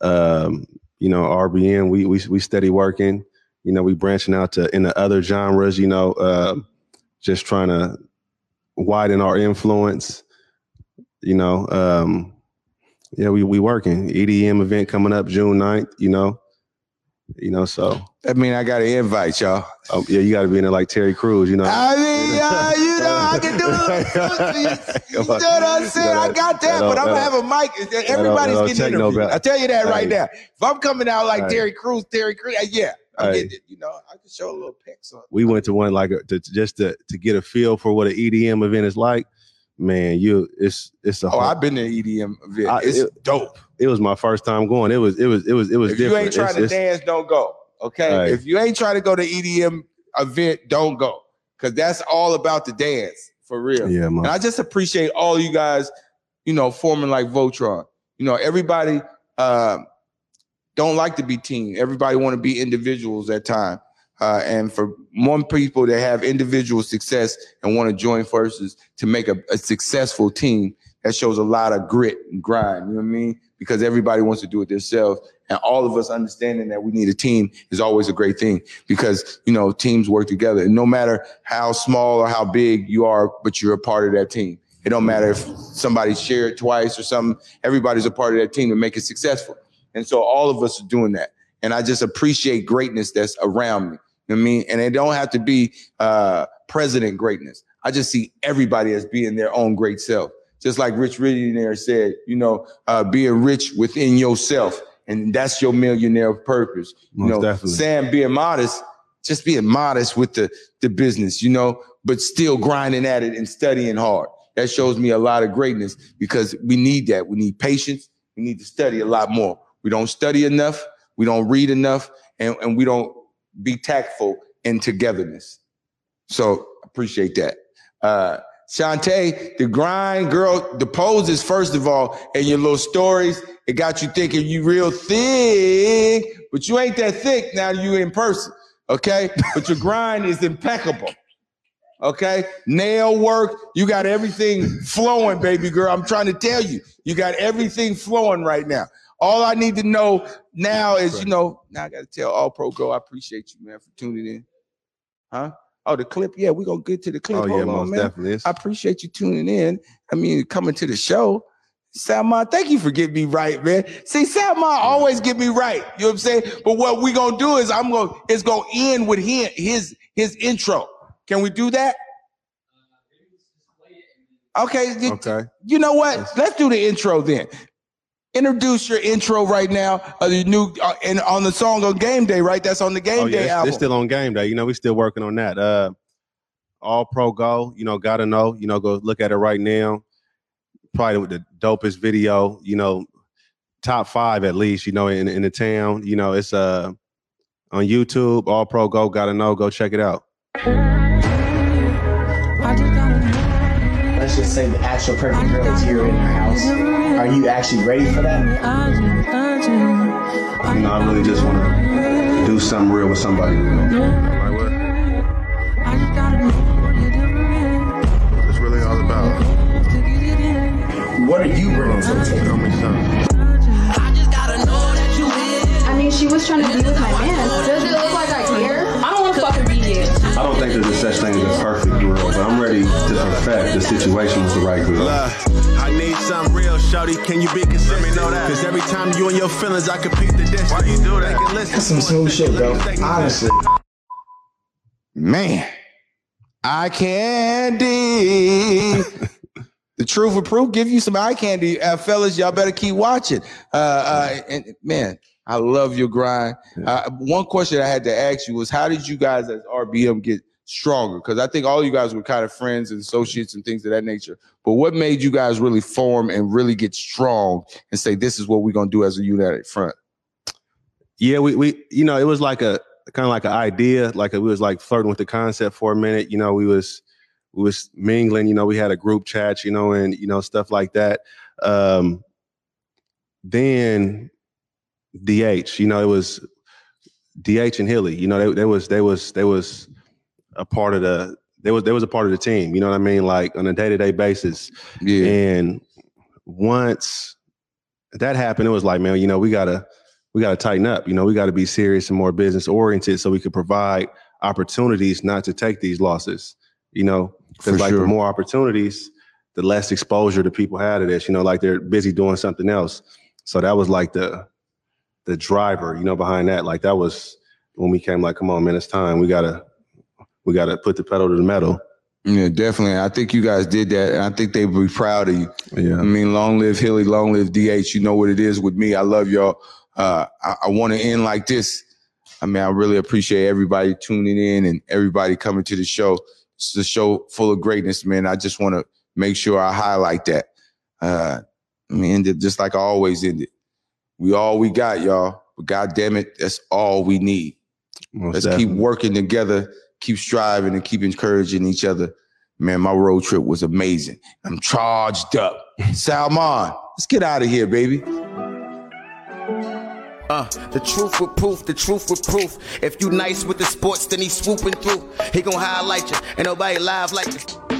Um, you know, RBM, we we we steady working. You know, we branching out to into other genres. You know, uh, just trying to widen our influence. You know, um, yeah, we we working. EDM event coming up June 9th, You know, you know, so I mean, I got an invite, y'all. um, yeah, you got to be in there like Terry Crews. You know, I mean, *laughs* uh, you know, I can do it. *laughs* You know what I'm saying? I got that, but I'm gonna have a mic. Everybody's getting no interviewed. I tell you that right now. If I'm coming out like. Terry Crews, Terry Crews, uh, yeah, getting it. You know, I can show a little pics on. we went to one like a, to, just to to get a feel for what an EDM event is like. Man, you it's it's a Oh, whole- I've been to EDM event. I- it's it- dope. It was my first time going. It was it was it was it was different. If you ain't trying It's- to it's- dance, don't go. Okay. Right. If you ain't trying to go to EDM event, don't go. Cause that's all about the dance for real. Yeah, And. I just appreciate all you guys, you know, forming like Voltron. You know, everybody uh, don't like to be team. Everybody want to be individuals at time. Uh, and for more people that have individual success and want to join forces to make a, a successful team, that shows a lot of grit and grind. You know what I mean? Because everybody wants to do it themselves. And all of us understanding that we need a team is always a great thing because, you know, teams work together. And no matter how small or how big you are, but you're a part of that team. It don't matter if somebody shared twice or something. Everybody's a part of that team to make it successful. And so all of us are doing that. And I just appreciate greatness that's around me. You know I mean? And it don't have to be uh, president greatness. I just see everybody as being their own great self. Just like Rich Millionaire said, you know, uh, being rich within yourself. And that's your millionaire purpose. You Most know, definitely. Sam being modest, just being modest with the, the business, you know, but still grinding at it and studying hard. That shows me a lot of greatness because we need that. We need patience. We need to study a lot more. We don't study enough. We don't read enough and, and we don't be tactful in togetherness. So appreciate that. Uh, Shantae, the grind, girl, the poses, first of all, and your little stories, it got you thinking you real thick, but you ain't that thick now you in person. Okay. But your grind is impeccable. Okay. Nail work. You got everything flowing, baby girl. I'm trying to tell you, you got everything flowing right now. All I need to know now is, you know, now I got to tell All Pro Go, I appreciate you, man, for tuning in. Huh? Oh, the clip. Yeah, we're to get to the clip. Oh, yeah, on, most man. definitely. It's- I appreciate you tuning in. I mean, coming to the show. Salman, thank you for getting me right, man. See, Salman always get me right. You know what I'm saying? But what we gonna do is I'm gonna it's gonna end with him, his his intro. Can we do that? Okay. Okay. You know what? Let's do the intro then. Introduce your intro right now. Uh, the new uh, and on the song on Game Day, right? That's on the Game Oh, yeah, Day it's, album. it's still on game day. You know, we're still working on that. Uh, all pro go. You know, gotta know. You know, go look at it right now. Probably with the dopest video. You know, top five at least. You know, in in the town. You know, it's uh on YouTube. All pro go. Gotta know. Go check it out. Let's just say the actual perfect girl is here in our house. Are you actually ready for that? You know, I really just want to do something real with somebody. Like what? It's really all about. What are you bringing to the table? I mean, she was trying to be with my man. I don't think there's a such thing as a perfect girl, but I'm ready to perfect the situation with the right girl. I need something real, shorty. Can you be consistent? Let me know that. Cause every time you and your feelings, I compete the distance. Why you do that? That's some smooth shit, bro. Honestly. Man, eye candy. the truth of proof give you some eye candy, uh, fellas. Y'all better keep watching. Uh, uh, and man, I love your grind. Uh, one question I had to ask you was, how did you guys as RBM get stronger? Because I think all you guys were kind of friends and associates and things of that nature. But what made you guys really form and really get strong and say, this is what we're gonna do as a united front? Yeah, we we you know it was like a kind of like an idea, like we was like flirting with the concept for a minute. You know, we was we was mingling. You know, we had a group chat. You know, and you know stuff like that. Um, then DH, you know, it was DH and Hilly. You know, they they was they was they was a part of the they was they was a part of the team. You know what I mean? Like on a day to day basis. Yeah. And once that happened, it was like, man, you know, we gotta we gotta tighten up. You know, we gotta be serious and more business oriented so we could provide opportunities not to take these losses. You know, because like sure. the more opportunities, the less exposure the people had to this. You know, like they're busy doing something else. So that was like the the driver, you know, behind that. Like that was when we came like, come on, man, it's time. We gotta we gotta put the pedal to the metal. Yeah, definitely. I think you guys did that, and I think they'd be proud of you. Yeah. I mean, long live Hilly, long live DH. You know what it is with me. I love y'all. Uh, I, I want to end like this. I mean, I really appreciate everybody tuning in and everybody coming to the show. It's a show full of greatness, man. I just want to make sure I highlight that. Uh, I mean, end it just like I always end it. We all we got, y'all. But God damn it, that's all we need. Most Let's definitely. keep working together, keep striving, and keep encouraging each other. Man, my road trip was amazing. I'm charged up. *laughs* Salman, let's get out of here, baby. Uh, the truth with proof, the truth with proof. If you nice with the sports, then he swooping through. He gon' highlight you, and nobody live like you.